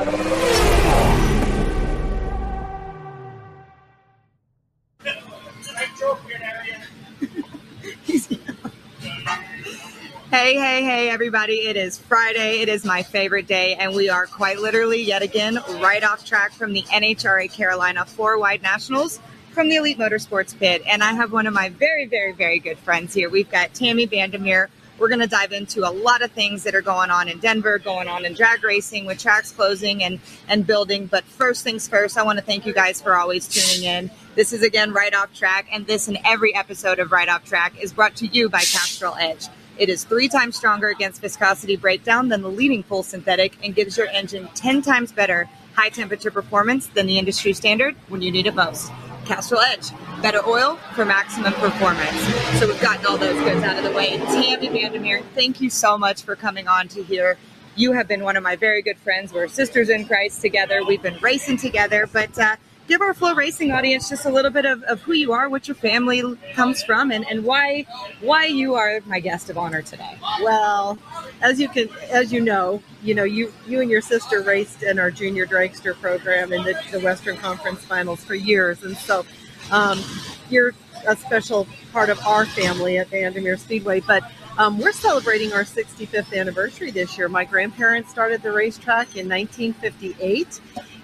Hey, hey, hey, everybody. It is Friday. It is my favorite day, and we are quite literally yet again right off track from the NHRA Carolina Four Wide Nationals from the Elite Motorsports Pit. And I have one of my very, very, very good friends here. We've got Tami Bandimere. We're going to dive into a lot of things that are going on in Denver, going on in drag racing with tracks closing and, and building. But first things first, I want to thank you guys for always tuning in. This is again Right Off Track, and this and every episode of Right Off Track is brought to you by Castrol Edge. It is three times stronger against viscosity breakdown than the leading full synthetic and gives your engine 10 times better high temperature performance than the industry standard when you need it most. Castrol Edge, better oil for maximum performance. So we've gotten all those goods out of the way. Tami Bandimere, thank you so much for coming on to here. You have been one of my very good friends. We're sisters in Christ together. We've been racing together, but uh, give our FloRacing audience just a little bit of, of who you are, what your family comes from, and, and why why you are my guest of honor today. Well, as you can as you know, you know you you and your sister raced in our junior dragster program in the, the Western Conference Finals for years, and so um, you're a special part of our family at Bandimere Speedway. But um, we're celebrating our 65th anniversary this year. My grandparents started the racetrack in 1958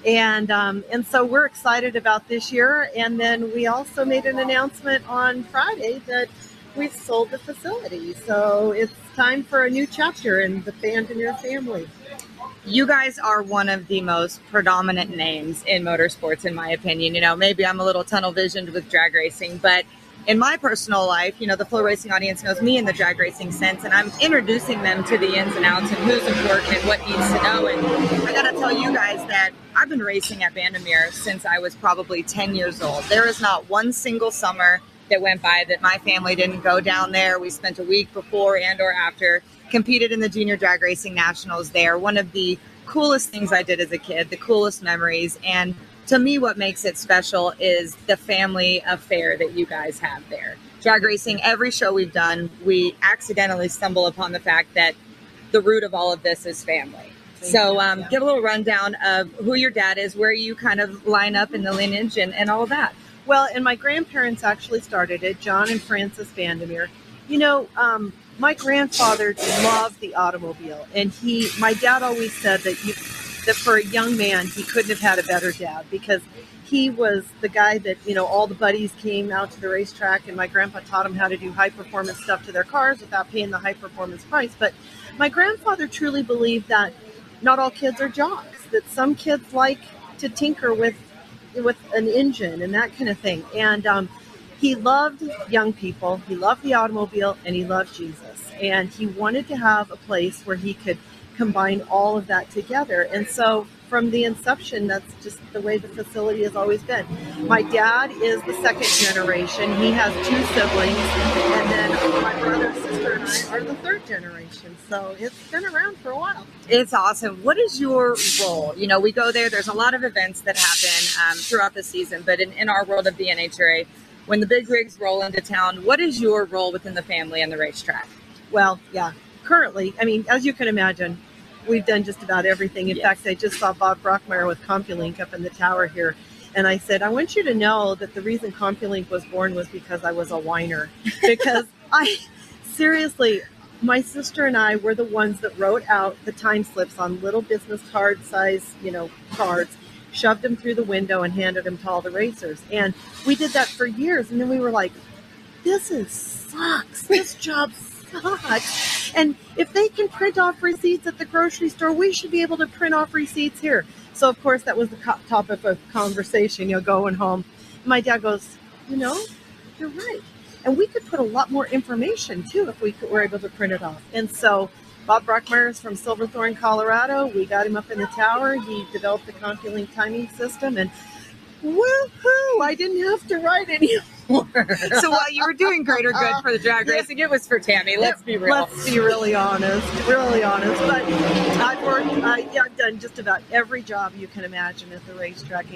and um, and so we're excited about this year. And then we also made an announcement on Friday that we've sold the facility, so it's time for a new chapter in the Bandimere family. You guys are one of the most predominant names in motorsports, in my opinion. You know, maybe I'm a little tunnel visioned with drag racing, but in my personal life, you know, the FloRacing audience knows me in the drag racing sense, and I'm introducing them to the ins and outs and who's important and what needs to know. And I got to tell you guys that I've been racing at Bandimere since I was probably 10 years old. There is not one single summer that went by that my family didn't go down there. We spent a week before and or after, competed in the junior drag racing nationals there. One of the coolest things I did as a kid, the coolest memories and to me, what makes it special is the family affair that you guys have there. Drag racing, every show we've done, we accidentally stumble upon the fact that the root of all of this is family. So, um, give a little rundown of who your dad is, where you kind of line up in the lineage, and, and all of that. Well, and my grandparents actually started it, John and Francis Bandimere. You know, um, my grandfather loved the automobile, and he, my dad always said that you that for a young man, he couldn't have had a better dad because he was the guy that, you know, all the buddies came out to the racetrack and my grandpa taught him how to do high performance stuff to their cars without paying the high performance price. But my grandfather truly believed that not all kids are jocks, that some kids like to tinker with with an engine and that kind of thing. And um, he loved young people, he loved the automobile, and he loved Jesus. And he wanted to have a place where he could – combine all of that together. And so from the inception, that's just the way the facility has always been. My dad is the second generation. He has two siblings, and then my brother, sister, and I are the third generation. So it's been around for a while. It's awesome. What is your role? You know, we go there, there's a lot of events that happen um, throughout the season, but in, in our world of the NHRA, when the big rigs roll into town, what is your role within the family and the racetrack? Well, yeah, currently, I mean, as you can imagine, we've done just about everything. In yes. fact, I just saw Bob Brockmeyer with CompuLink up in the tower here. And I said, I want you to know that the reason CompuLink was born was because I was a whiner. Because I seriously, my sister and I were the ones that wrote out the time slips on little business card size, you know, cards, shoved them through the window and handed them to all the racers. And we did that for years. And then we were like, this is sucks. This job sucks. And if they can print off receipts at the grocery store, we should be able to print off receipts here. So, of course, that was the topic of conversation, you know, going home. My dad goes, You know, you're right. And we could put a lot more information too if we could, were able to print it off. And so, Bob Brockmeyer is from Silverthorne, Colorado. We got him up in the tower. He developed the CompuLink timing system, and woohoo! I didn't have to write so while you were doing greater good for the drag racing, it was for Tami. Let's be real. Let's be really honest. Really honest. But I've worked. I, yeah, I've done just about every job you can imagine at the racetrack,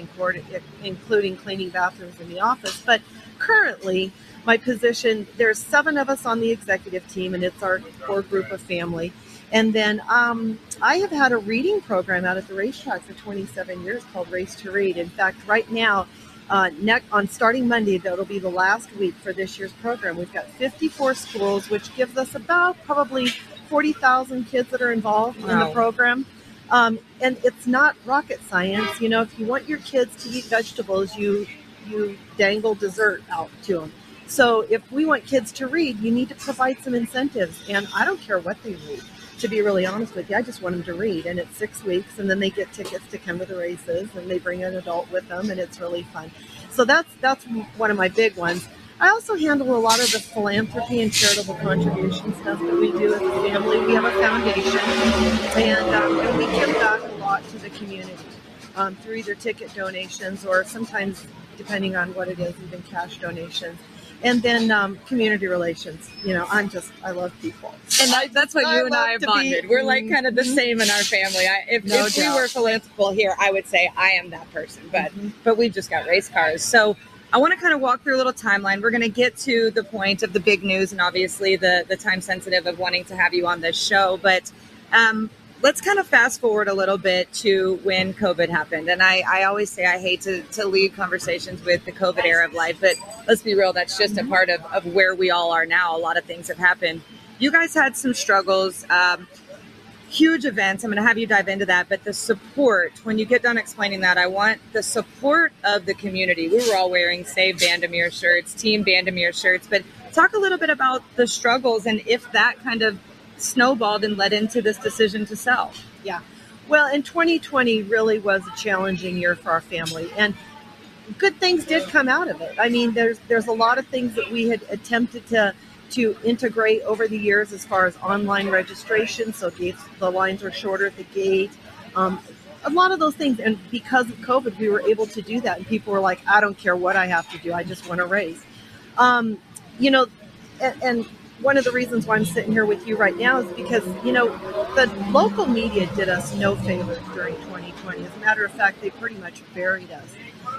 including cleaning bathrooms in the office. But currently, my position there's seven of us on the executive team, and it's our core group of family. And then um, I have had a reading program out at the racetrack for 27 years called Race to Read. In fact, right now, uh, next, on starting Monday, that'll be the last week for this year's program. We've got 54 schools, which gives us about probably 40,000 kids that are involved wow. in the program. Um, and it's not rocket science. You know, if you want your kids to eat vegetables, you you dangle dessert out to them. So if we want kids to read, you need to provide some incentives. And I don't care what they read. To be really honest with you, I just want them to read. And it's six weeks, and then they get tickets to come to the races, and they bring an adult with them, and it's really fun. So that's that's one of my big ones. I also handle a lot of the philanthropy and charitable contribution stuff that we do as a family. We have a foundation, and, um, and we give back a lot to the community um, through either ticket donations or sometimes, depending on what it is, even cash donations and then um, community relations. You know, I'm just I love people, and that, that's what I you and I have bonded. Be, we're like kind of the mm-hmm. same in our family. I, if, no if we were philanthropical here, I would say I am that person. But mm-hmm. but we've just got race cars, so. I want to kind of walk through a little timeline. We're going to get to the point of the big news and obviously the the time sensitive of wanting to have you on this show. But um, let's kind of fast forward a little bit to when COVID happened. And I, I always say I hate to, to lead conversations with the COVID era of life, but let's be real, that's just a part of, of where we all are now. A lot of things have happened. You guys had some struggles, um, huge events. I'm going to have you dive into that. But the support, when you get done explaining that, I want the support of the community. We were all wearing Save Bandimere shirts, Team Bandimere shirts, but talk a little bit about the struggles and if that kind of snowballed and led into this decision to sell. Yeah. Well, in 2020 really was a challenging year for our family and good things did come out of it. I mean, there's there's a lot of things that we had attempted to to integrate over the years as far as online registration. So gates, the lines were shorter at the gate. Um, a lot of those things, and because of COVID, we were able to do that. And people were like, "I don't care what I have to do. I just want to race." Um, you know, and, and one of the reasons why I'm sitting here with you right now is because, you know, the local media did us no favors during 2020. As a matter of fact, they pretty much buried us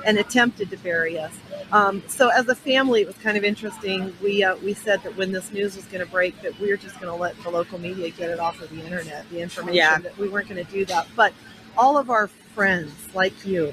and attempted to bury us. Um, so as a family, it was kind of interesting. We uh, we said that when this news was going to break, that we were just going to let the local media get it off of the internet, the information. Yeah. That we weren't going to do that. But all of our friends, like you,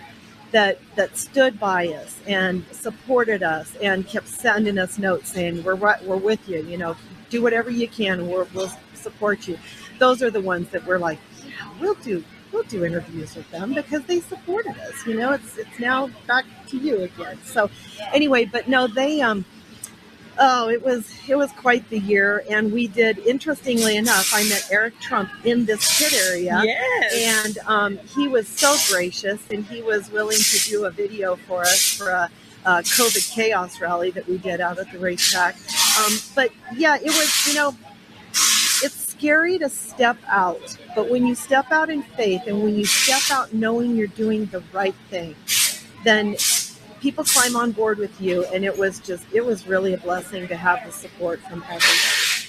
that that stood by us and supported us and kept sending us notes saying we're right, we're with you. You know, do whatever you can. we will support you. Those are the ones that we're like, yeah, we'll do we'll do interviews with them because they supported us. You know, it's it's now back to you again. So anyway, but no, they um Oh, it was it was quite the year, and we did. Interestingly enough, I met Eric Trump in this pit area, yes. and um, he was so gracious, and he was willing to do a video for us for a, a COVID chaos rally that we did out at the racetrack. Um, but yeah, it was you know, it's scary to step out, but when you step out in faith, and when you step out knowing you're doing the right thing, then people climb on board with you, and it was just it was really a blessing to have the support from everybody.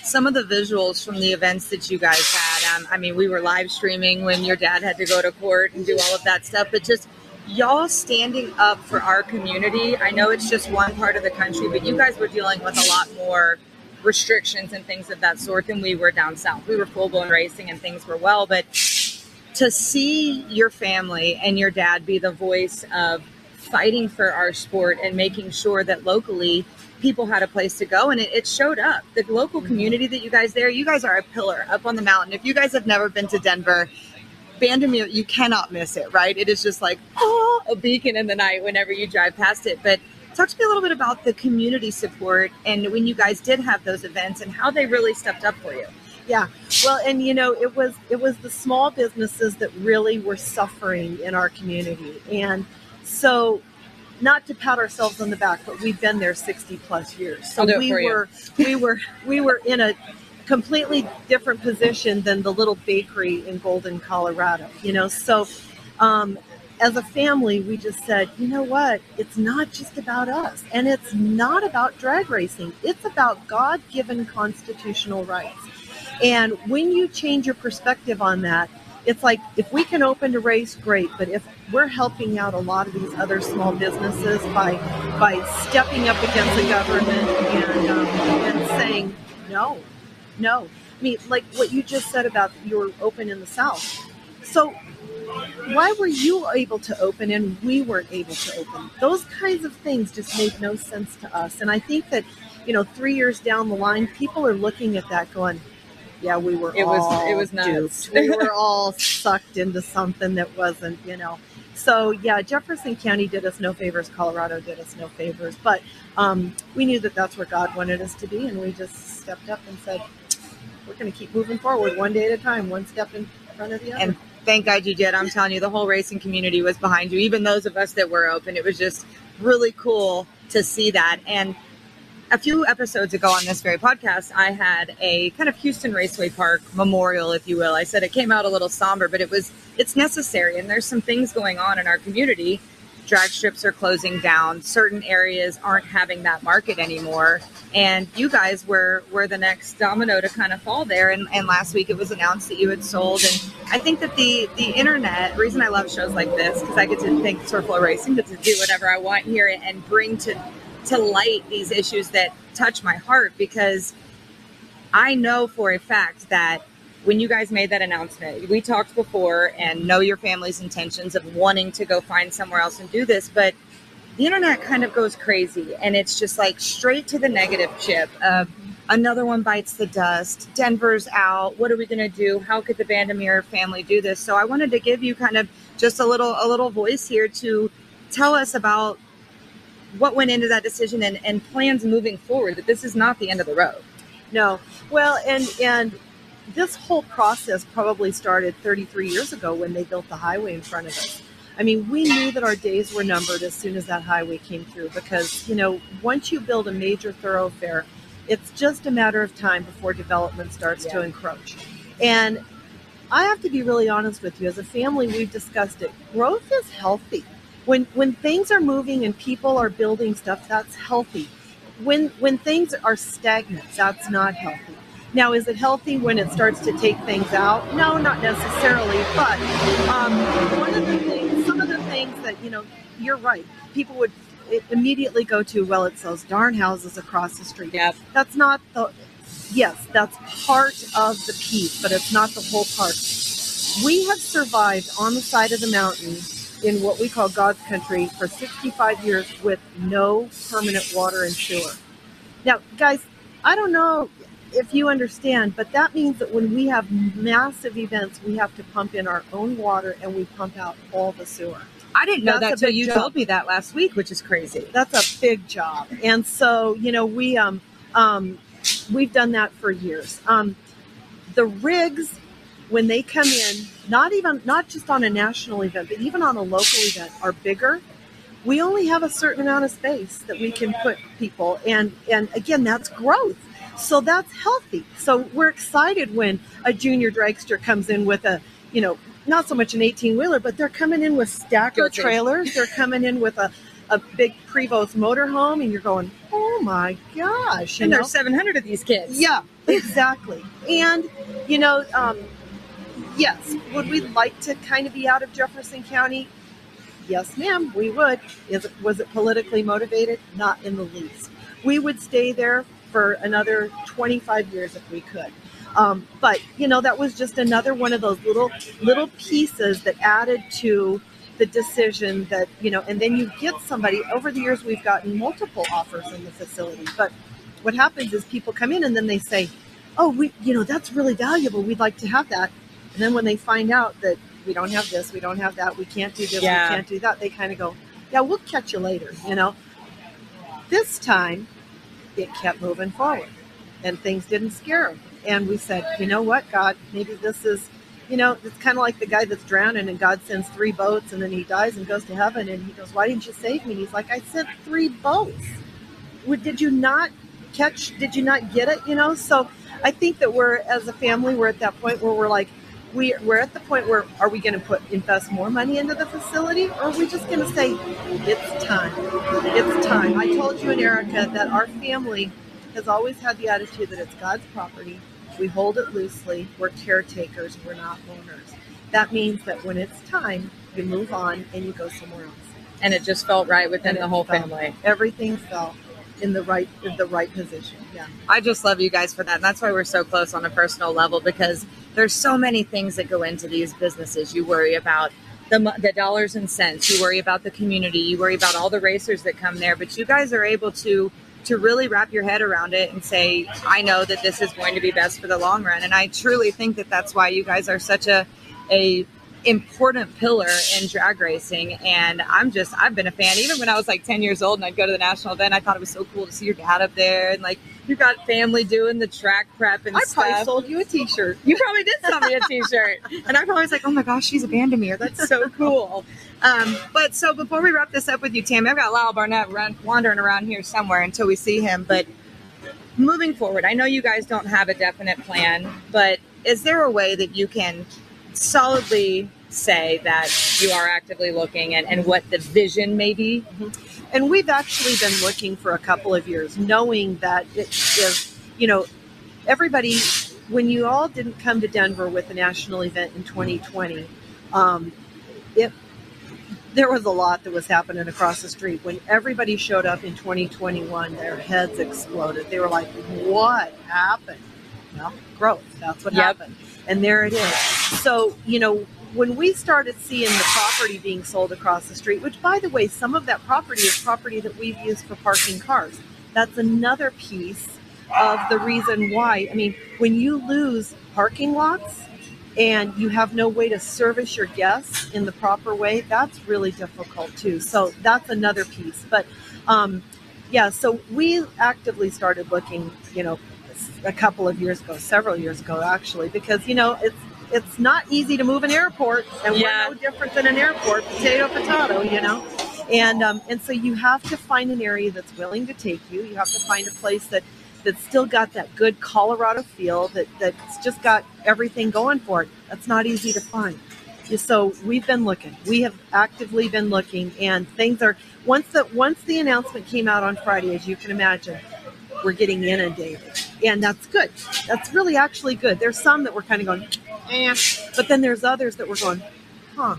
Some of the visuals from the events that you guys had, um, I mean, we were live streaming when your dad had to go to court and do all of that stuff, but just y'all standing up for our community. I know it's just one part of the country, but you guys were dealing with a lot more restrictions and things of that sort than we were down south. We were full blown racing and things were well, but to see your family and your dad be the voice of fighting for our sport and making sure that locally people had a place to go and it, it, showed up. The local mm-hmm. community that you guys there you guys are a pillar up on the mountain. If you guys have never been to denver Bandimere, you cannot miss it right? It is just like oh, a beacon in the night whenever you drive past it. But talk to me a little bit about the community support and when you guys did have those events and how they really stepped up for you. Yeah. Well and you know it was it was the small businesses that really were suffering in our community. And so, not to pat ourselves on the back, but we've been there 60 plus years. So we were we were we were in a completely different position than the little bakery in Golden, Colorado. You know, so um, as a family, we just said, you know what? It's not just about us, and it's not about drag racing. It's about God-given constitutional rights. And when you change your perspective on that, it's like if we can open to race, great. But if we're helping out a lot of these other small businesses by by stepping up against the government and um, and saying no, no, I mean, like what you just said about you were open in the South. So why were you able to open and we weren't able to open? Those kinds of things just made no sense to us. And I think that, you know, three years down the line, people are looking at that going, yeah, we were it was it was nuts. duped. we were all sucked into something that wasn't, you know. So yeah, Jefferson County did us no favors. Colorado did us no favors, but um, we knew that that's where God wanted us to be, and we just stepped up and said, "We're going to keep moving forward, one day at a time, one step in front of the other." And thank God you did. I'm telling you, the whole racing community was behind you. Even those of us that were open, it was just really cool to see that. And a few episodes ago on this very podcast, I had a kind of Houston Raceway Park memorial, if you will. I said it came out a little somber, but it was it's necessary, and there's some things going on in our community. Drag strips are closing down. Certain areas aren't having that market anymore, and you guys were were the next domino to kind of fall there. And, and last week it was announced that you had sold, and I think that the the internet reason I love shows like this because I get to think Surflow Racing, get to do whatever I want here and bring to to light these issues that touch my heart because I know for a fact that when you guys made that announcement, we talked before and know your family's intentions of wanting to go find somewhere else and do this, but the internet kind of goes crazy and it's just like straight to the negative chip of another one bites the dust. Denver's out. What are we going to do? How could the Bandimere family do this? So I wanted to give you kind of just a little a little voice here to tell us about what went into that decision and, and plans moving forward that this is not the end of the road. No. Well and and this whole process probably started 33 years ago when they built the highway in front of us. I mean we knew that our days were numbered as soon as that highway came through because you know once you build a major thoroughfare it's just a matter of time before development starts yeah. to encroach. And i have to be really honest with you as a family we've discussed it. Growth is healthy when when things are moving and people are building stuff that's healthy. When when things are stagnant that's not healthy. Now is it healthy when it starts to take things out? No not necessarily but um, one of the things some of the things that you know you're right. People would immediately go to well it's those darn houses across the street. Yep. that's not the yes that's part of the piece but it's not the whole part. We have survived on the side of the mountain in what we call God's country for 65 years with no permanent water and sewer. Now, guys, I don't know if you understand, but that means that when we have massive events, we have to pump in our own water and we pump out all the sewer. I didn't know That's that until you job. told me that last week, which is crazy. That's a big job. And so, you know, we um um we've done that for years. Um the rigs when they come in, not even not just on a national event, but even on a local event, are bigger. We only have a certain amount of space that we can put people, and and again, that's growth. So that's healthy. So we're excited when a junior dragster comes in with a, you know, not so much an 18 wheeler, but they're coming in with stacker trailers. They're coming in with a, a big Prevost motorhome, and you're going, oh my gosh. and there's 700 of these kids. Yeah, exactly. and, you know, um, yes. Would we like to kind of be out of Jefferson County? Yes, ma'am, we would. Is it, was it politically motivated? Not in the least. We would stay there for another 25 years if we could. Um, but you know, that was just another one of those little little pieces that added to the decision that you know. And then you get somebody. Over the years, we've gotten multiple offers in the facility. But what happens is people come in and then they say, "Oh, we, you know, that's really valuable. We'd like to have that." And then when they find out that we don't have this, we don't have that, we can't do this, yeah. we can't do that, they kind of go, yeah, we'll catch you later, you know. This time, it kept moving forward and things didn't scare them. And we said, you know what, God, maybe this is, you know, it's kind of like the guy that's drowning and God sends three boats and then he dies and goes to heaven and he goes, why didn't you save me? And he's like, I sent three boats. Did you not catch, did you not get it? You know, so I think that we're, as a family, we're at that point where we're like, we, we're at the point where are we going to put invest more money into the facility or are we just going to say it's time. It's time. I told you and erica that our family has always had the attitude that it's god's property. We hold it loosely. We're caretakers. We're not owners. That means that when it's time you move on and you go somewhere else. And it just felt right within the whole felt, family. everything felt in the right in the right position. Yeah. I just love you guys for that. And that's why we're so close on a personal level because there's so many things that go into these businesses. You worry about the, the dollars and cents. You worry about the community. You worry about all the racers that come there. But you guys are able to to really wrap your head around it and say, I know that this is going to be best for the long run. And I truly think that that's why you guys are such a a important pillar in drag racing and i'm just i've been a fan even when i was like 10 years old and i'd go to the national event i thought it was so cool to see your dad up there and like you got family doing the track prep and I stuff. probably sold you a t-shirt. You probably did sell me a t-shirt. and I probably was like, oh my gosh, she's a Bandimere. That's so cool. Um, but so before we wrap this up with you, Tami, I've got Lyle Barnett run, wandering around here somewhere until we see him. But moving forward, I know you guys don't have a definite plan, but is there a way that you can solidly say that you are actively looking and, and what the vision may be? And we've actually been looking for a couple of years, knowing that it is, you know, everybody, when you all didn't come to Denver with a national event in 2020, um, it there was a lot that was happening across the street. When everybody showed up in 2021, their heads exploded. They were like, "What happened?" Well, growth. That's what Yep. happened, and there it is. So, you know, when we started seeing the property being sold across the street, which by the way, some of that property is property that we've used for parking cars. That's another piece of the reason why. I mean, when you lose parking lots and you have no way to service your guests in the proper way, that's really difficult too. So that's another piece. But um, yeah, so we actively started looking, you know, a couple of years ago, several years ago actually, because you know it's it's not easy to move an airport, and Yeah. we're no different than an airport, potato potato, you know. And um, and so you have to find an area that's willing to take you. You have to find a place that that's still got that good Colorado feel that that's just got everything going for it. That's not easy to find. So we've been looking. We have actively been looking, and things are once the once the announcement came out on Friday, as you can imagine, we're getting inundated, and that's good. That's really actually good. There's some that we're kind of going, eh, but then there's others that we're going, huh,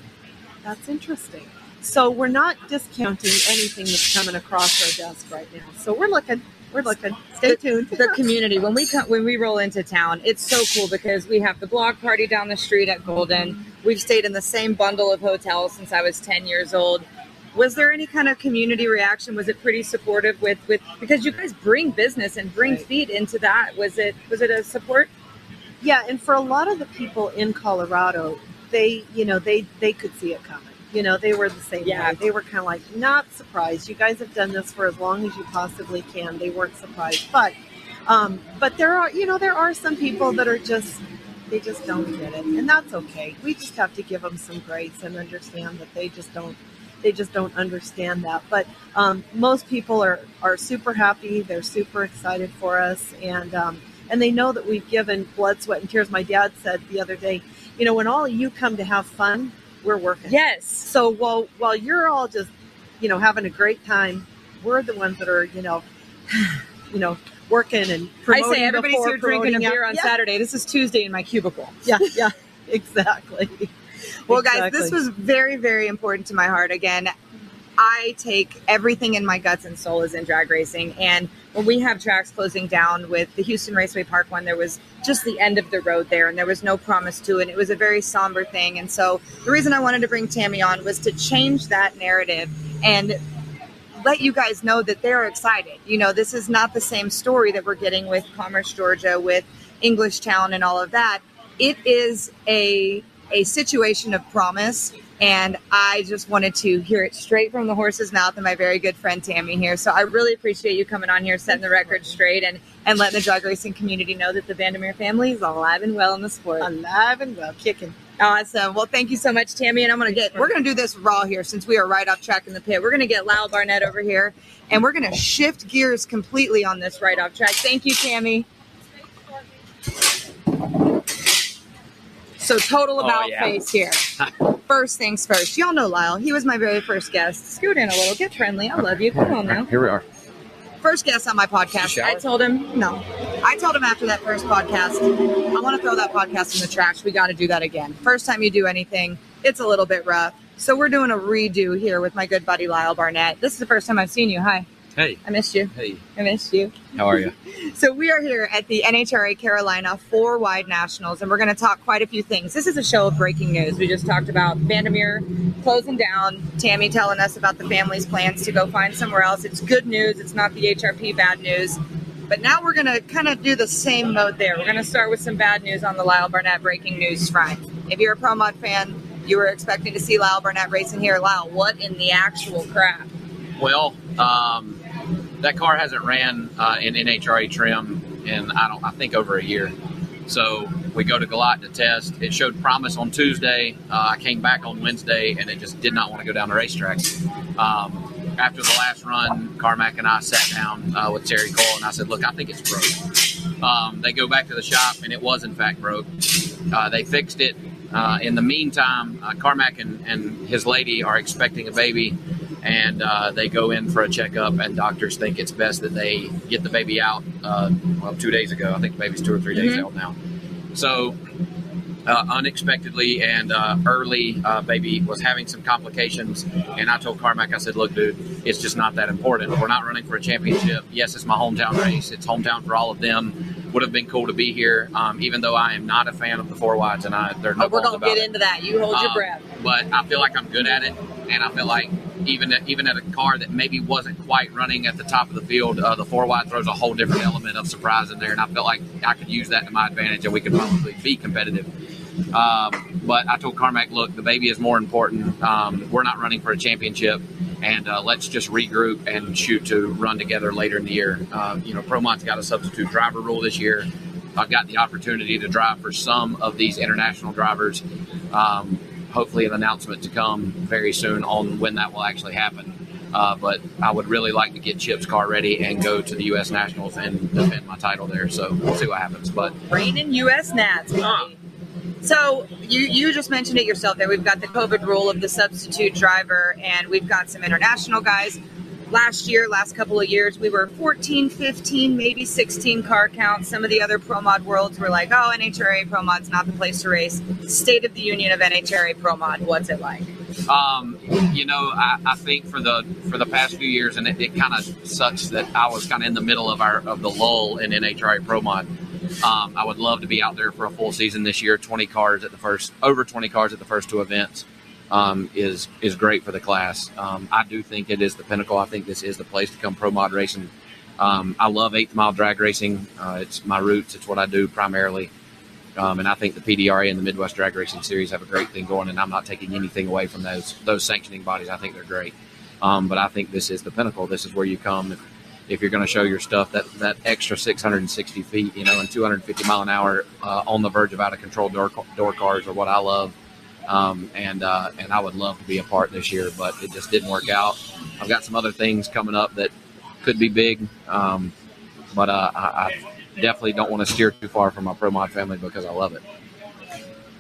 that's interesting. So we're not discounting anything that's coming across our desk right now. So we're looking. We're looking. Stay tuned. the community when we come when we roll into town it's so cool because we have the block party down the street at golden we've stayed in the same bundle of hotels since i was 10 years old was there any kind of community reaction was it pretty supportive with with because you guys bring business and bring Right. feet into that was it was it a support Yeah, and for a lot of the people in Colorado, they, you know, they they could see it coming. You know, they were the same Yeah. way. They were kind of like not surprised. You guys have done this for as long as you possibly can. They weren't surprised, but um, but there are, you know, there are some people that are just they just don't get it, and that's okay. We just have to give them some grace and understand that they just don't they just don't understand that. But um, most people are are super happy. They're super excited for us, and um, and they know that we've given blood, sweat, and tears. My dad said the other day, you know, when all of you come to have fun, we're working. yes So while while you're all just, you know, having a great time, we're the ones that are, you know, you know, working and i say everybody's before, here drinking a beer on yeah, saturday this is tuesday in my cubicle Yeah, yeah, exactly. Well, guys, this was very, very important to my heart. Again, I take everything in my guts and soul is in drag racing. And when we have tracks closing down with the Houston Raceway Park one, there was just the end of the road there and there was no promise to it. It was a very somber thing. And so the reason I wanted to bring Tami on was to change that narrative and let you guys know that they're excited. You know, this is not the same story that we're getting with Commerce, Georgia, with Englishtown and all of that. It is a a situation of promise. And I just wanted to hear it straight from the horse's mouth and my very good friend Tami here. So I really appreciate you coming on here, setting the record straight, and, and letting the drag racing community know that the Bandimere family is alive and well in the sport. alive and well, kicking. Awesome. Well, thank you so much, Tami. And I'm going to get, we're going to do this raw here since we are right off track in the pit. We're going to get Lyle Barnett over here and we're going to shift gears completely on this right off track. Thank you, Tami. So, total Oh, about yeah. face here. First things first. Y'all know Lyle. He was my very first guest. Scoot in a little. Get friendly. I love you. Come on now. Here we are. First guest on my podcast. I told him, no. I told him after that first podcast, I want to throw that podcast in the trash. We got to do that again. First time you do anything, it's a little bit rough. So we're doing a redo here with my good buddy Lyle Barnett. This is the first time I've seen you. Hi. Hey. I missed you. Hey. I missed you. How are you? So we are here at the NHRA Carolina Four Wide Nationals, and we're going to talk quite a few things. This is a show of breaking news. We just talked about Bandimere closing down, Tami telling us about the family's plans to go find somewhere else. It's good news. It's not the HRP bad news. But now we're going to kind of do the same mode there. We're going to start with some bad news on the Lyle Barnett breaking news front. If you're a Pro Mod fan, you were expecting to see Lyle Barnett racing here. Lyle, what in the actual crap? Well, um, that car hasn't ran uh, in NHRA trim in I don't I think over a year. So we go to Galot to test. It showed promise on Tuesday. Uh, I came back on Wednesday, and it just did not want to go down the racetrack. Um, after the last run, Carmack and I sat down uh, with Terry Cole, and I said, "Look, I think it's broke." Um, they go back to the shop, and it was in fact broke. Uh, they fixed it. Uh, in the meantime, uh, Carmack and, and his lady are expecting a baby and uh, they go in for a checkup, and doctors think it's best that they get the baby out. Uh, well, two days ago, I think the baby's two or 3 days Mhm. old now. So, uh, unexpectedly and uh, early, uh, baby was having some complications, and I told Carmack, I said, "Look, dude, it's just not that important. We're not running for a championship. Yes, it's my hometown race. It's hometown for all of them. Would have been cool to be here, um, even though I am not a fan of the four wides, and I there's no Oh, we're going to about get it into that. You hold your Um, breath. but I feel like I'm good at it, and I feel like even at, even at a car that maybe wasn't quite running at the top of the field, uh, the four wide throws a whole different element of surprise in there, and I felt like I could use that to my advantage, and we could probably be competitive. Um, but I told Carmack, look, the baby is more important. Um, we're not running for a championship, and uh, let's just regroup and shoot to run together later in the year. Uh, you know, Pro Mod's got a substitute driver rule this year. I've got the opportunity to drive for some of these international drivers. Um, hopefully, an announcement to come very soon on when that will actually happen. Uh, but I would really like to get Chip's car ready and go to the U.S. Nationals and defend my title there. So we'll see what happens. But rain Reigning U.S. Nats. Uh. So you you just mentioned it yourself that We've got the COVID rule of the substitute driver, and we've got some international guys. Last year, last couple of years, we were 14, 15, maybe 16 car count. Some of the other Pro Mod worlds were like, oh, NHRA Pro Mod's not the place to race. State of the Union of NHRA Pro Mod, what's it like? Um, you know, I, I think for the for the past few years, and it, it kind of sucks that I was kind of in the middle of our of the lull in NHRA Pro Mod. Um, I would love to be out there for a full season this year. Twenty cars at the first, over twenty cars at the first two events um, is is great for the class. Um, I do think it is the pinnacle. I think this is the place to come pro mod racing. Um, I love eighth mile drag racing. Uh, it's my roots. It's what I do primarily. Um, and I think the PDRA and the Midwest Drag Racing Series have a great thing going, and I'm not taking anything away from those those sanctioning bodies. I think they're great, um, but I think this is the pinnacle. This is where you come if you're going to show your stuff. That that extra 660 feet, you know, and 250 mile an hour uh, on the verge of out of control door door cars are what I love, um, and uh, and I would love to be a part this year, but it just didn't work out. I've got some other things coming up that could be big, um, but uh, I, I definitely don't want to steer too far from my pro mod family because I love it.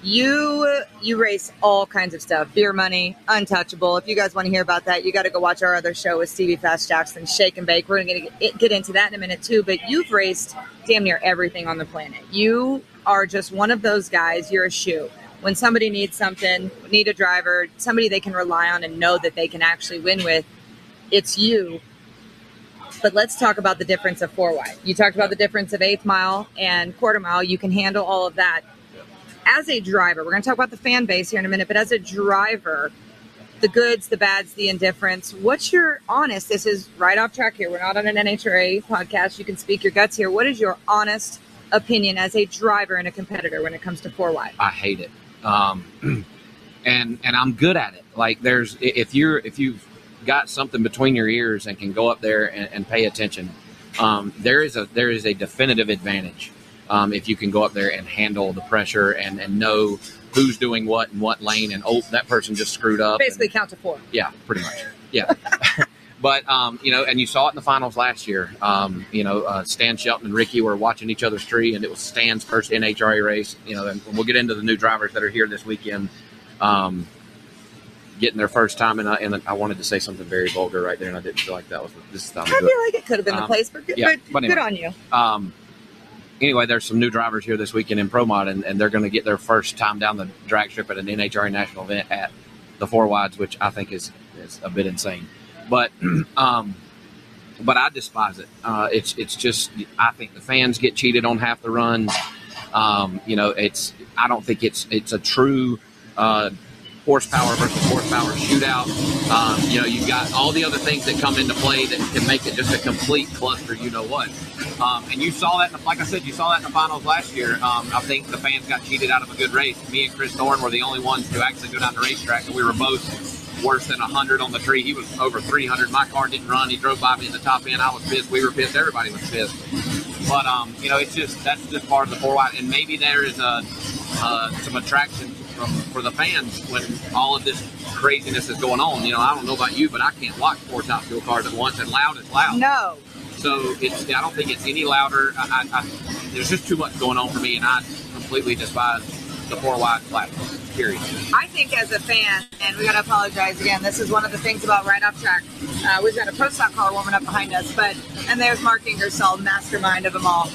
You you race all kinds of stuff. Beer money, untouchable. If you guys want to hear about that, you got to go watch our other show with Stevie Fast Jackson, Shake and Bake. We're going to get into that in a minute too. But you've raced damn near everything on the planet. You are just one of those guys. You're a shoe. When somebody needs something, need a driver, somebody they can rely on and know that they can actually win with, it's you. But let's talk about the difference of four wide. You talked about the difference of eighth mile and quarter mile. You can handle all of that as a driver, we're going to talk about the fan base here in a minute, but as a driver, the goods, the bads, the indifference, what's your honest? This is right off track here. We're not on an NHRA podcast. You can speak your guts here. What is your honest opinion as a driver and a competitor when it comes to four wide? I hate it. Um, and and I'm good at it. Like there's if you're if you've got something between your ears and can go up there and, and pay attention, um, there is a there is a definitive advantage um, if you can go up there and handle the pressure and and know who's doing what in what lane and oh that person just screwed up. Basically, and, count to four. yeah, pretty much. Yeah. But um, you know, and you saw it in the finals last year. Um, you know, uh, Stan Shelton and Ricky were watching each other's tree, and it was Stan's first NHRA race. You know, and we'll get into the new drivers that are here this weekend, um, getting their first time. And I, and I wanted to say something very vulgar right there, and I didn't feel like that was this time I feel like it could have been the Um, place, but, good, yeah, but but good on you. Anyway, there's some new drivers here this weekend in Pro Mod, and, and they're going to get their first time down the drag strip at an NHRA national event at the four wides, which I think is, is a bit insane. But um, but I despise it. Uh, it's it's just I think the fans get cheated on half the runs. Um, you know, it's I don't think it's it's a true uh, horsepower versus horsepower shootout. Um, you know, you've got all the other things that come into play that can make it just a complete cluster. You know what? Um, and you saw that, like I said, you saw that in the finals last year. Um, I think the fans got cheated out of a good race. Me and Chris Thorne were the only ones to actually go down the racetrack, and we were both worse than 100 on the tree. He was over 300. My car didn't run. He drove by me in the top end. I was pissed. We were pissed. Everybody was pissed. But um, you know, it's just that's just part of the four wide, and maybe there is a uh, some attraction from for the fans when all of this craziness is going on. You know, I don't know about you, but I can't watch four top fuel cars at once, and loud is loud. No. So it's I don't think it's any louder. I, I, I, there's just too much going on for me, and I completely despise the four wide platform. Period. I think as a fan, and we got to apologize again. This is one of the things about right off track. Uh, we've got a pro stock car warming up behind us, but and there's Mark Ingersoll, mastermind of them all.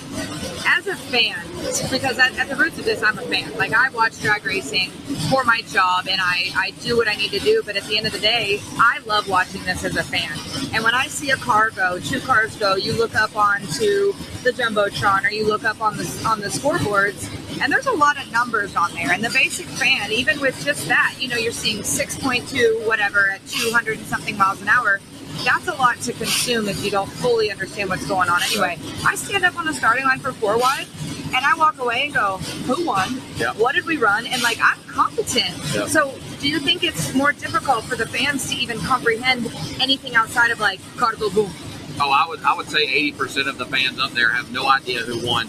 As a fan, because at, at the roots of this, I'm a fan. Like I watch drag racing for my job, and I I do what I need to do. But at the end of the day, I love watching this as a fan. And when I see a car go, two cars go, you look up onto the jumbotron, or you look up on the on the scoreboards and there's a lot of numbers on there. And the basic fan, even with just that, you know, you're seeing 6.2, whatever, at 200 and something miles an hour. That's a lot to consume if you don't fully understand what's going on. Anyway, I stand up on the starting line for four wide and I walk away and go, who won? Yeah. What did we run? And like, I'm competent. Yeah. So, do you think it's more difficult for the fans to even comprehend anything outside of like, car go boom? Oh, I would I would say 80% of the fans up there have no idea who won.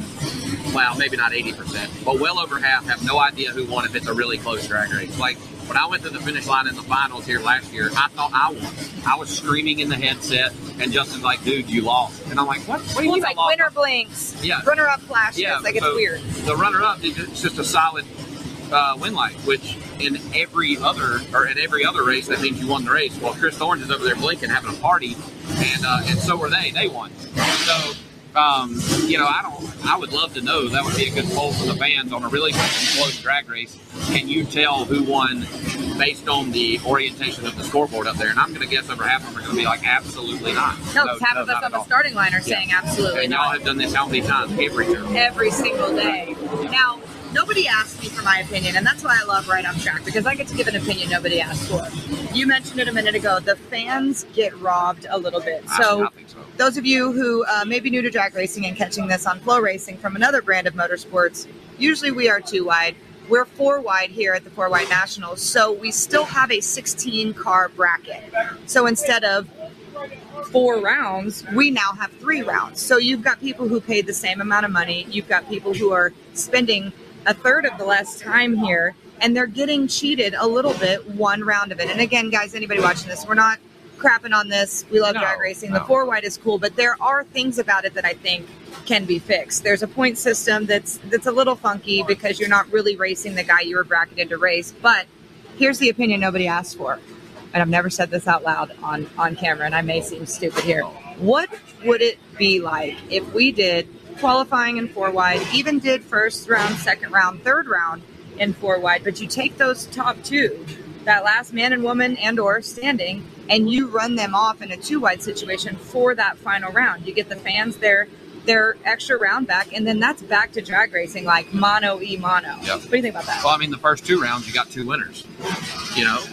Well, maybe not 80%, but well over half have no idea who won if it's a really close drag race. Like when I went to the finish line in the finals here last year, I thought I won. I was screaming in the headset, and Justin's like, "Dude, you lost." And I'm like, "What? What do you mean I like lost?" winner blinks, Yeah. runner up flashes. Yeah, like it's so weird. The runner-up is just a solid uh, win light, which in every other or in every other race that means you won the race. Well, Chris Thorne's is over there blinking, having a party, and uh, and so were they. They won. So. Um, you know, I don't. I would love to know. That would be a good poll for the fans on a really close drag race. Can you tell who won based on the orientation of the scoreboard up there? And I'm going to guess over half of them are going to be like, absolutely not. No, half of us on the starting line are saying absolutely And y'all not have done this how many times? Every year. every single day. Now, nobody asked me for my opinion, and that's why I love Right Off Track because I get to give an opinion nobody asked for. You mentioned it a minute ago. The fans get robbed a little bit. So, so. those of you who uh, may be new to drag racing and catching this on FloRacing from another brand of motorsports, usually we are two wide. We're four wide here at the Four Wide Nationals, so we still have a 16 car bracket. So instead of four rounds, we now have three rounds. So you've got people who paid the same amount of money. You've got people who are spending a third of the last time here, and they're getting cheated a little bit one round of it. And again, guys, anybody watching this, we're not crapping on this. We love No, drag racing. The four wide is cool, but there are things about it that I think can be fixed. There's a point system that's that's a little funky because you're not really racing the guy you were bracketed to race. But here's the opinion nobody asked for. And I've never said this out loud on on camera, and I may seem stupid here. What would it be like if we did qualifying in four wide, even did first round, second round, third round in four wide, but you take those top two, that last man and woman and or standing, and you run them off in a two wide situation for that final round. You get the fans their their extra round back, and then that's back to drag racing like mono e mono. Yep. What do you think about that? Well, I mean, the first two rounds, you got two winners, you know,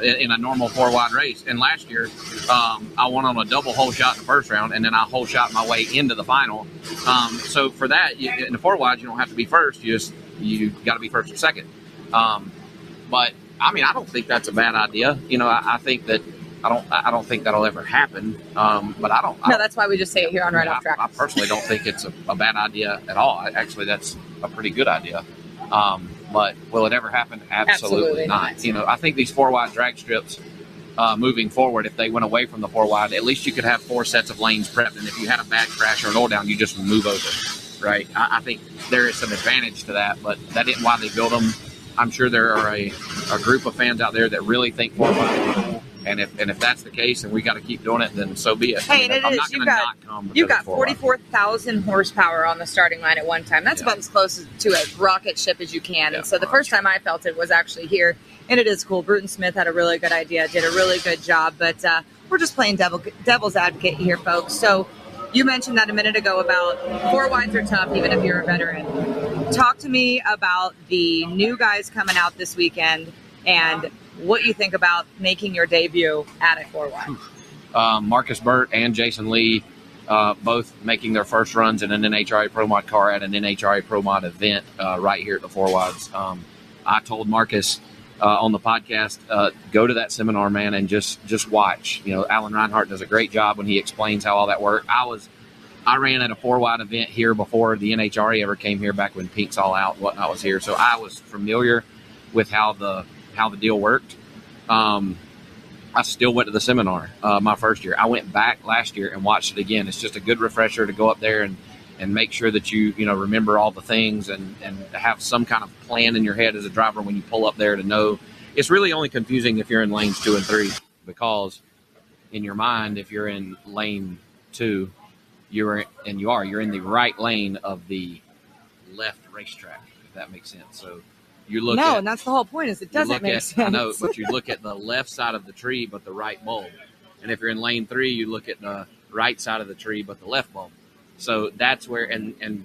in, a normal four wide race. And last year, um, I won on a double hole shot in the first round, and then I hole shot my way into the final. Um, so for that, you, in the four wide, you don't have to be first. You just you got to be first or second. Um, but I mean, I don't think that's a bad idea. You know, I, I think that I don't I don't think that'll ever happen. Um, but I don't. No, don't- that's why we just say it here on Right I, Off Track. I personally don't think it's a, a bad idea at all. I, actually, that's a pretty good idea. But will it ever happen? Absolutely, Absolutely not. not. You know, I think these four wide drag strips uh, moving forward, if they went away from the four wide, at least you could have four sets of lanes prepped, and if you had a bad crash or an oil down, you just move over. Right? I, I think there is some advantage to that, but that isn't why they built them. I'm sure there are a, a group of fans out there that really think four wide. And if and if that's the case, and we got to keep doing it, then so be it. Hey, and it I'm is. not You've going to got- not come. You because got it's four. 44,000 horsepower on the starting line at one time. That's Yeah. about as close to a rocket ship as you can. Yeah, and so the first sure. time I felt it was actually here. And it is cool. Bruton Smith had a really good idea, did a really good job. But uh, we're just playing devil, devil's advocate here, folks. So you mentioned that a minute ago about four wides are tough, even if you're a veteran. Talk to me about the new guys coming out this weekend and what you think about making your debut at a four wide. um, Marcus Burt and Jason Lee, uh, both making their first runs in an NHRA Pro Mod car at an NHRA Pro Mod event uh, right here at the Four Wides. Um, I told Marcus uh, on the podcast, uh, go to that seminar, man, and just just watch. You know, Alan Reinhart does a great job when he explains how all that worked. I was. I ran at a four wide event here before the NHRA ever came here back when Pink's All Out and whatnot was here. So I was familiar with how the how the deal worked. Um, I still went to the seminar uh, my first year. I went back last year and watched it again. It's just a good refresher to go up there and, and make sure that you you know remember all the things and, and have some kind of plan in your head as a driver when you pull up there to know. It's really only confusing if you're in lanes two and three because in your mind, if you're in lane two, you're and you are you're in the right lane of the left racetrack. If that makes sense. So you look no, at and that's the whole point. Is it doesn't make at, sense. I know, but you look at the left side of the tree, but the right bulb. And if you're in lane three, you look at the right side of the tree, but the left bulb. So that's where, and and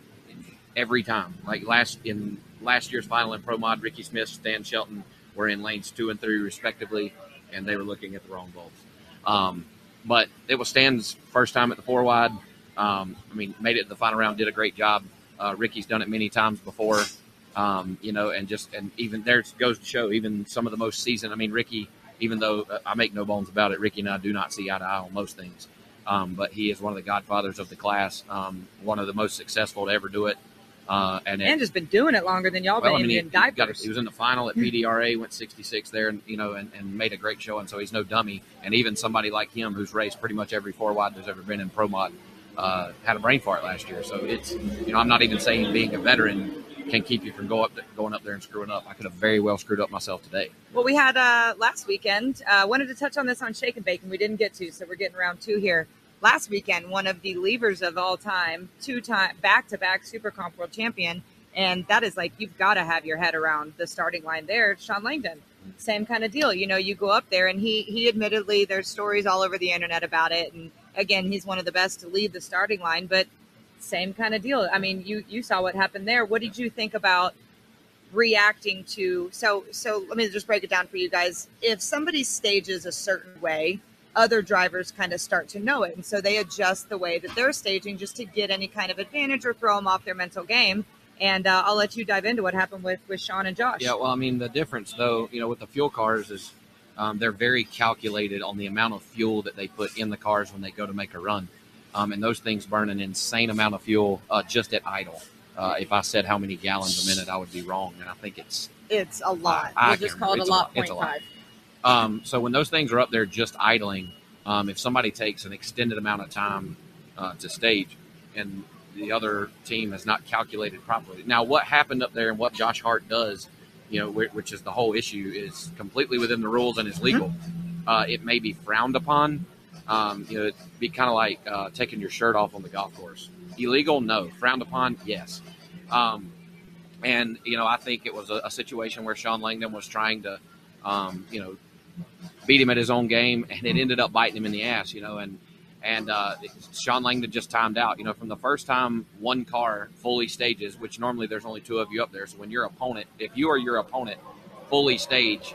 every time, like last in last year's final in Pro Mod, Ricky Smith, Stan Shelton were in lanes two and three respectively, and they were looking at the wrong bulbs. Um, but it was Stan's first time at the four wide. Um, I mean, made it to the final round, did a great job. Uh, Ricky's done it many times before um, you know, and just and even there goes to show even some of the most seasoned. I mean, Ricky, even though uh, I make no bones about it, Ricky and I do not see eye to eye on most things. Um, but he is one of the godfathers of the class, um, one of the most successful to ever do it. Uh, and, and it, just been doing it longer than y'all well, I mean, he, in he, got, diapers. he was in the final at PDRA, went 66 there, and you know, and, and made a great show. And so he's no dummy. And even somebody like him, who's raced pretty much every four wide there's ever been in pro mod, uh, had a brain fart last year. So it's you know, I'm not even saying being a veteran can keep you from go up going up there and screwing up. I could have very well screwed up myself today. Well, we had uh, last weekend. Uh, wanted to touch on this on Shake and Bake, and We didn't get to, so we're getting round two here. Last weekend, one of the levers of all time, two time back to back Super Comp World Champion, and that is like you've got to have your head around the starting line there. Shawn Langdon, same kind of deal. You know, you go up there, and he he admittedly there's stories all over the internet about it, and again, he's one of the best to lead the starting line, but same kind of deal. I mean, you you saw what happened there. What did you think about reacting to? So so let me just break it down for you guys. If somebody stages a certain way, other drivers kind of start to know it, and so they adjust the way that they're staging just to get any kind of advantage or throw them off their mental game. And uh, I'll let you dive into what happened with with Shawn and Josh. Yeah, well, I mean, the difference though, you know, with the fuel cars is um, they're very calculated on the amount of fuel that they put in the cars when they go to make a run, um, and those things burn an insane amount of fuel uh, just at idle. Uh, if I said how many gallons a minute, I would be wrong, and I think it's It's a lot. I- I we'll just call it a. Lot. lot. It's Point a lot. five. Um, so when those things are up there just idling, um, if somebody takes an extended amount of time uh, to stage and the other team has not calculated properly. Now, what happened up there and what Josh Hart does, you know, which is the whole issue, is completely within the rules and is legal. Uh, it may be frowned upon. Um, you know, it'd be kind of like uh, taking your shirt off on the golf course. Illegal? No. Frowned upon? Yes. Um, and you know, I think it was a, a situation where Shawn Langdon was trying to, um, you know, beat him at his own game, and it ended up biting him in the ass. You know, and and uh, Shawn Langdon just timed out. You know, from the first time one car fully stages, which normally there's only two of you up there. So when your opponent, if you or your opponent fully stage,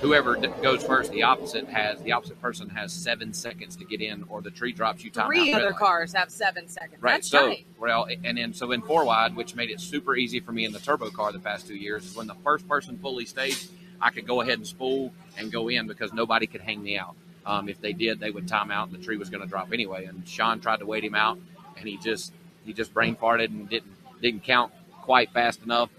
whoever d- goes first, the opposite has the opposite person has seven seconds to get in, or the tree drops you time Three other cars have seven seconds. Right. That's so, tight. well, and then so in four wide, which made it super easy for me in the turbo car the past two years, is when the first person fully staged, I could go ahead and spool and go in because nobody could hang me out. Um, if they did, they would time out, and the tree was going to drop anyway. And Shawn tried to wait him out, and he just he just brain farted and didn't didn't count quite fast enough,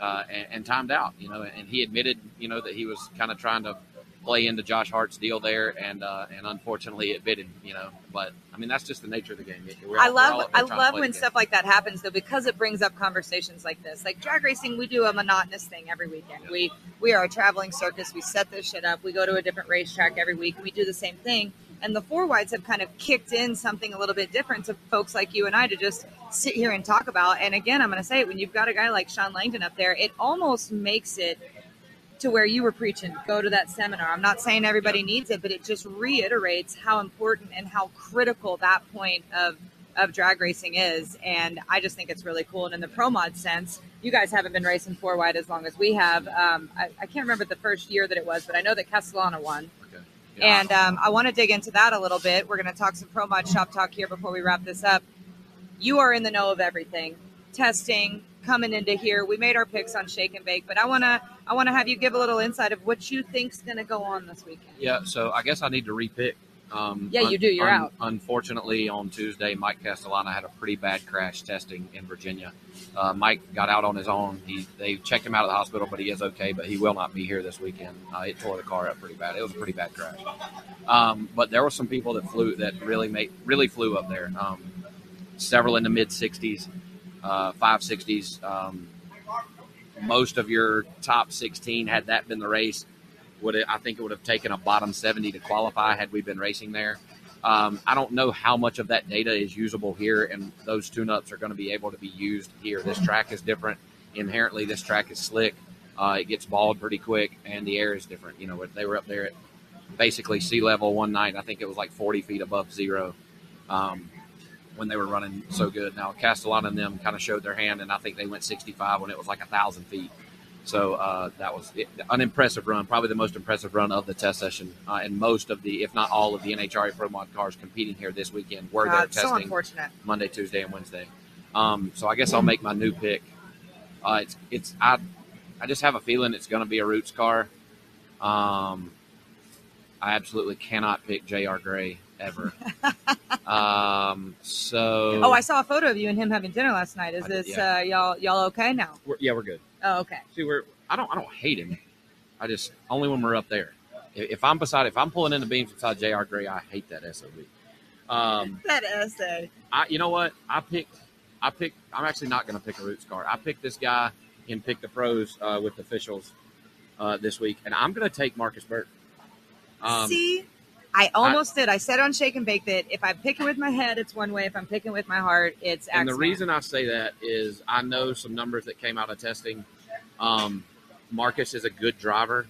uh, and, and timed out. You know, and he admitted, you know, that he was kind of trying to play into Josh Hart's deal there, and uh, and unfortunately it bit him, you know. But I mean, that's just the nature of the game. All- I love I love when stuff like that happens though because it brings up conversations like this. Like drag racing, we do a monotonous thing every weekend. Yeah. We we are a traveling circus. We set this shit up. We go to a different racetrack every week. We do the same thing. And the four wides have kind of kicked in something a little bit different to folks like you and I to just sit here and talk about. And again, I'm going to say it when you've got a guy like Shawn Langdon up there, it almost makes it to where you were preaching go to that seminar. I'm not saying everybody needs it but it just reiterates how important and how critical that point of of drag racing is. And i just think it's really cool. And in the pro mod sense you guys haven't been racing four wide as long as we have. Um, I, I can't remember the first year that it was but i know that castellana won. Yeah. and um, I want to dig into that a little bit. We're going to talk some Pro Mod Shop talk here before we wrap this up. You are in the know of everything, testing, coming into here. We made our picks on Shake and Bake, but I want to I want to have you give a little insight of what you think's going to go on this weekend. Yeah, so I guess I need to repick. Um, Yeah, you do. You're out. Unfortunately, on Tuesday, Mike Castellana had a pretty bad crash testing in Virginia. Uh, Mike got out on his own. He they checked him out of the hospital, but he is okay. But he will not be here this weekend. Uh, it tore the car up pretty bad. It was a pretty bad crash. Um, but there were some people that flew that really made really flew up there. Um, several in the mid 60s, uh, 560s. Um, most of your top 16 had that been the race would it, I think it would have taken a bottom 70 to qualify had we been racing there. Um, I don't know how much of that data is usable here, and those tune-ups are going to be able to be used here. This track is different. Inherently, this track is slick. Uh, it gets balled pretty quick, and the air is different. You know, they were up there at basically sea level one night. I think it was like 40 feet above zero um, when they were running so good. Now, Castellana and them kind of showed their hand, and I think they went 65 when it was like a thousand feet. So uh, that was it, an impressive run, probably the most impressive run of the test session. Uh, and most of the, if not all of the NHRA Pro Mod cars competing here this weekend were there God, so testing unfortunate. Monday, Tuesday, and Wednesday. Um, so I guess I'll make my new pick. Uh, it's it's I I just have a feeling it's going to be a Roots car. Um, I absolutely cannot pick J.R. Gray ever. um, so Oh, I saw a photo of you and him having dinner last night. Is I did, this yeah. uh, y'all y'all okay now? we're, yeah, we're good. Oh, okay. See, we're I don't I don't hate him. I just only when we're up there. If, if I'm beside, if I'm pulling in the beams beside J.R. Gray, I hate that sob. Um, That essay. I you know what I picked. I picked. I'm actually not going to pick a Roots car. I picked this guy in Pick the Pros uh, with officials uh, this week, and I'm going to take Marcus Burke. Um, See, I almost did. I said on Shake and Bake that if I'm picking with my head, it's one way. If I'm picking with my heart, it's and the reason I say that is I know some numbers that came out of testing. Um, Marcus is a good driver.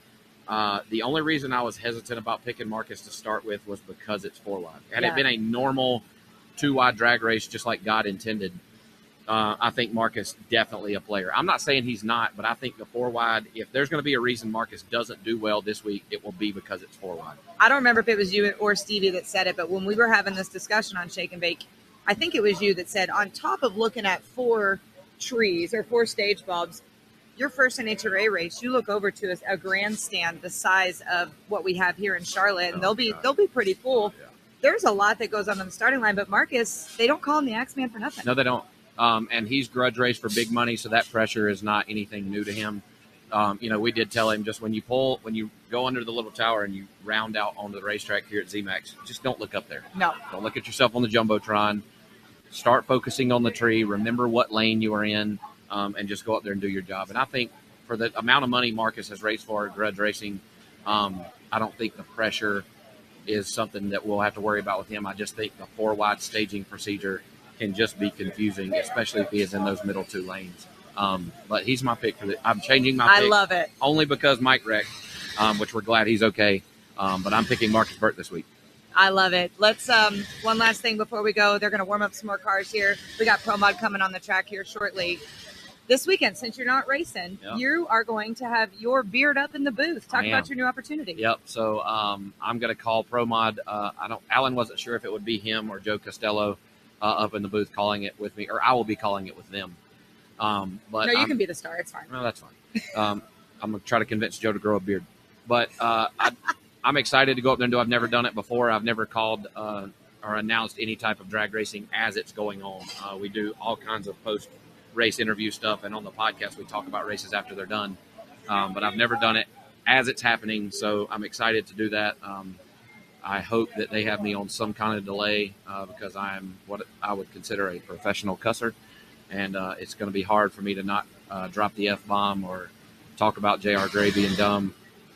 Uh, the only reason I was hesitant about picking Marcus to start with was because it's four wide. Had Yeah. it been a normal two wide drag race, just like God intended, uh, I think Marcus definitely a player. I'm not saying he's not, but I think the four wide. If there's going to be a reason Marcus doesn't do well this week, it will be because it's four wide. I don't remember if it was you or Stevie that said it, but when we were having this discussion on Shake and Bake, I think it was you that said, on top of looking at four trees or four stage bulbs, your first NHRA race, you look over to a, a grandstand the size of what we have here in Charlotte, and Oh, they'll be God. they'll be pretty full. Yeah. There's a lot that goes on in the starting line, but Marcus, they don't call him the Axeman for nothing. No, they don't. Um, and he's grudge race for big money, so that pressure is not anything new to him. Um, you know, we did tell him just when you pull, when you go under the little tower and you round out onto the racetrack here at ZMAX, just don't look up there. No. Don't look at yourself on the jumbotron. Start focusing on the tree. Remember what lane you are in, um, and just go up there and do your job. And I think for the amount of money Marcus has raced for Grudge Racing, um, I don't think the pressure is something that we'll have to worry about with him. I just think the four wide staging procedure can just be confusing, especially if he is in those middle two lanes. Um, but he's my pick for the. I'm changing my I love it. only because Mike wrecked, um, which we're glad he's okay. Um, but I'm picking Marcus Burke this week. I love it. Let's um one last thing before we go. They're going to warm up some more cars here. We got Pro Mod coming on the track here shortly. This weekend, since you're not racing, Yeah. you are going to have your beard up in the booth. Talk I about am. your new opportunity. Yep. So um, I'm going to call ProMod. Uh, I don't. Alan wasn't sure if it would be him or Joe Castello uh, up in the booth calling it with me, or I will be calling it with them. Um, but no, you I'm- can be the star. It's fine. No, that's fine. Um, I'm gonna try to convince Joe to grow a beard, but uh, I, I'm excited to go up there and do. I've never done it before. I've never called uh, or announced any type of drag racing as it's going on. Uh, we do all kinds of post race interview stuff, and on the podcast we talk about races after they're done. Um, but I've never done it as it's happening. So I'm excited to do that. Um, I hope that they have me on some kind of delay uh, because I'm what I would consider a professional cusser, and uh, it's going to be hard for me to not uh, drop the f bomb or talk about J.R. Gray being dumb.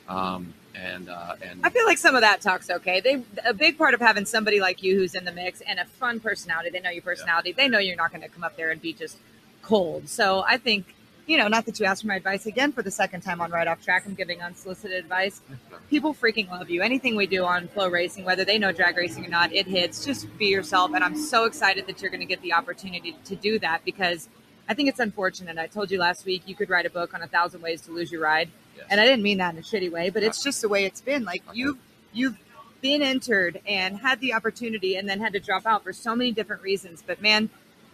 Um, and uh, and I feel like some of that talk's okay. They a big part of having somebody like you who's in the mix and a fun personality. They know your personality. Yeah. They know you're not going to come up there and be just cold. So I think you know, not that you asked for my advice again for the second time on Right Off Track. I'm giving unsolicited advice. People freaking love you. Anything we do on FloRacing, whether they know drag racing or not, it hits. Just be yourself. And I'm so excited that you're going to get the opportunity to do that because I think it's unfortunate. I told you last week you could write a book on a thousand ways to lose your ride. Yes. And I didn't mean that in a shitty way, but it's uh-huh. just the way it's been. Like uh-huh. you've, you've, been entered and had the opportunity and then had to drop out for so many different reasons. But man,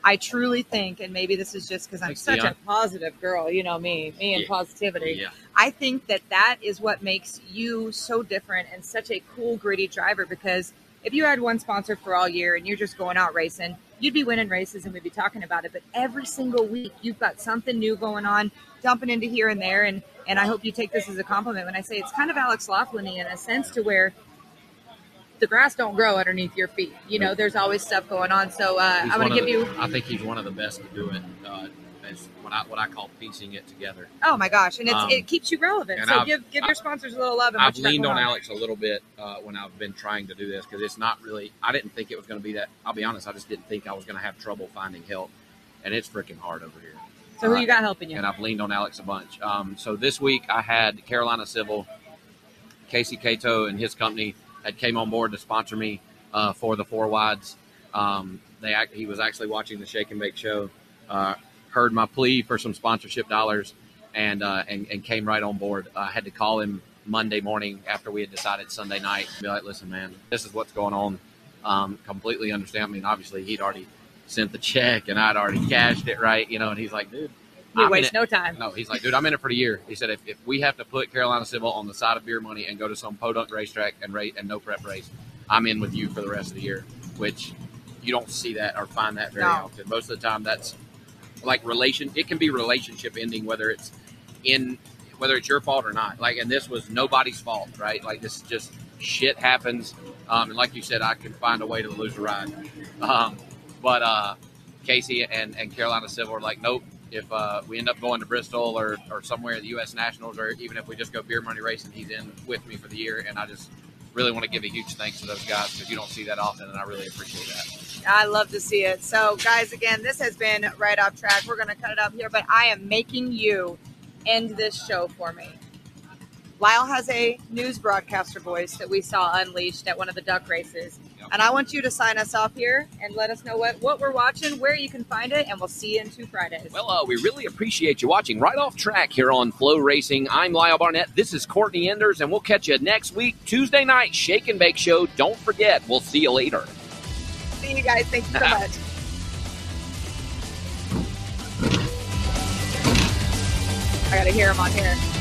I truly think, and maybe this is just because I'm such a positive girl, you know me, me and yeah. positivity. Yeah. I think that that is what makes you so different and such a cool, gritty driver. Because if you had one sponsor for all year and you're just going out racing, you'd be winning races and we'd be talking about it. But every single week, you've got something new going on, dumping into here and there. And and I hope you take this as a compliment when I say it's kind of Alex Laughlin in a sense to where the grass don't grow underneath your feet. You know, there's always stuff going on. So uh, I'm going to give the, you. I think he's one of the best to do it. Uh, as what I what I call piecing it together. Oh my gosh, and um, it keeps you relevant. So I've, give give your sponsors a little love. I've leaned on, on Alex a little bit uh, when I've been trying to do this because it's not really. I didn't think it was going to be that. I'll be honest. I just didn't think I was going to have trouble finding help, and it's freaking hard over here. So who uh, you got helping you? And I've leaned on Alex a bunch. Um, so this week I had Carolina Civil, Casey Cato and his company had came on board to sponsor me uh, for the four wides. Um, they he was actually watching the Shake and Bake show, uh, heard my plea for some sponsorship dollars, and uh, and, and came right on board. I had to call him Monday morning after we had decided Sunday night. Be like, listen, man, this is what's going on. Um, completely understand. I mean, obviously he'd already sent the check and I'd already cashed it, right? You know, and he's like, dude, he wastes no time. No, he's like, dude, I'm in it for the year. He said, if, if we have to put Carolina Civil on the side of beer money and go to some podunk racetrack and rate and no prep race, I'm in with you for the rest of the year. Which you don't see that or find that very no. often. Most of the time, that's like relation. It can be relationship ending, whether it's in whether it's your fault or not. Like, and this was nobody's fault, right? Like, this is just shit happens. Um, and like you said, I can find a way to lose a ride. Um, but uh, Casey and, and Carolina Civil are like, nope, if uh, we end up going to Bristol or, or somewhere the U.S. Nationals, or even if we just go beer money racing, he's in with me for the year. And I just really want to give a huge thanks to those guys because you don't see that often, and I really appreciate that. I love to see it. So, guys, again, this has been right off track. We're going to cut it up here, but I am making you end this show for me. Lyle has a news broadcaster voice that we saw unleashed at one of the duck races. And I want you to sign us off here and let us know what, what we're watching, where you can find it, and we'll see you in two Fridays. Well, uh, we really appreciate you watching right off track here on FloRacing. I'm Lyle Barnett. This is Courtney Enders, and we'll catch you next week, Tuesday night, Shake and Bake Show. Don't forget, we'll see you later. See you guys. Thank you so much. I got to hear him on here.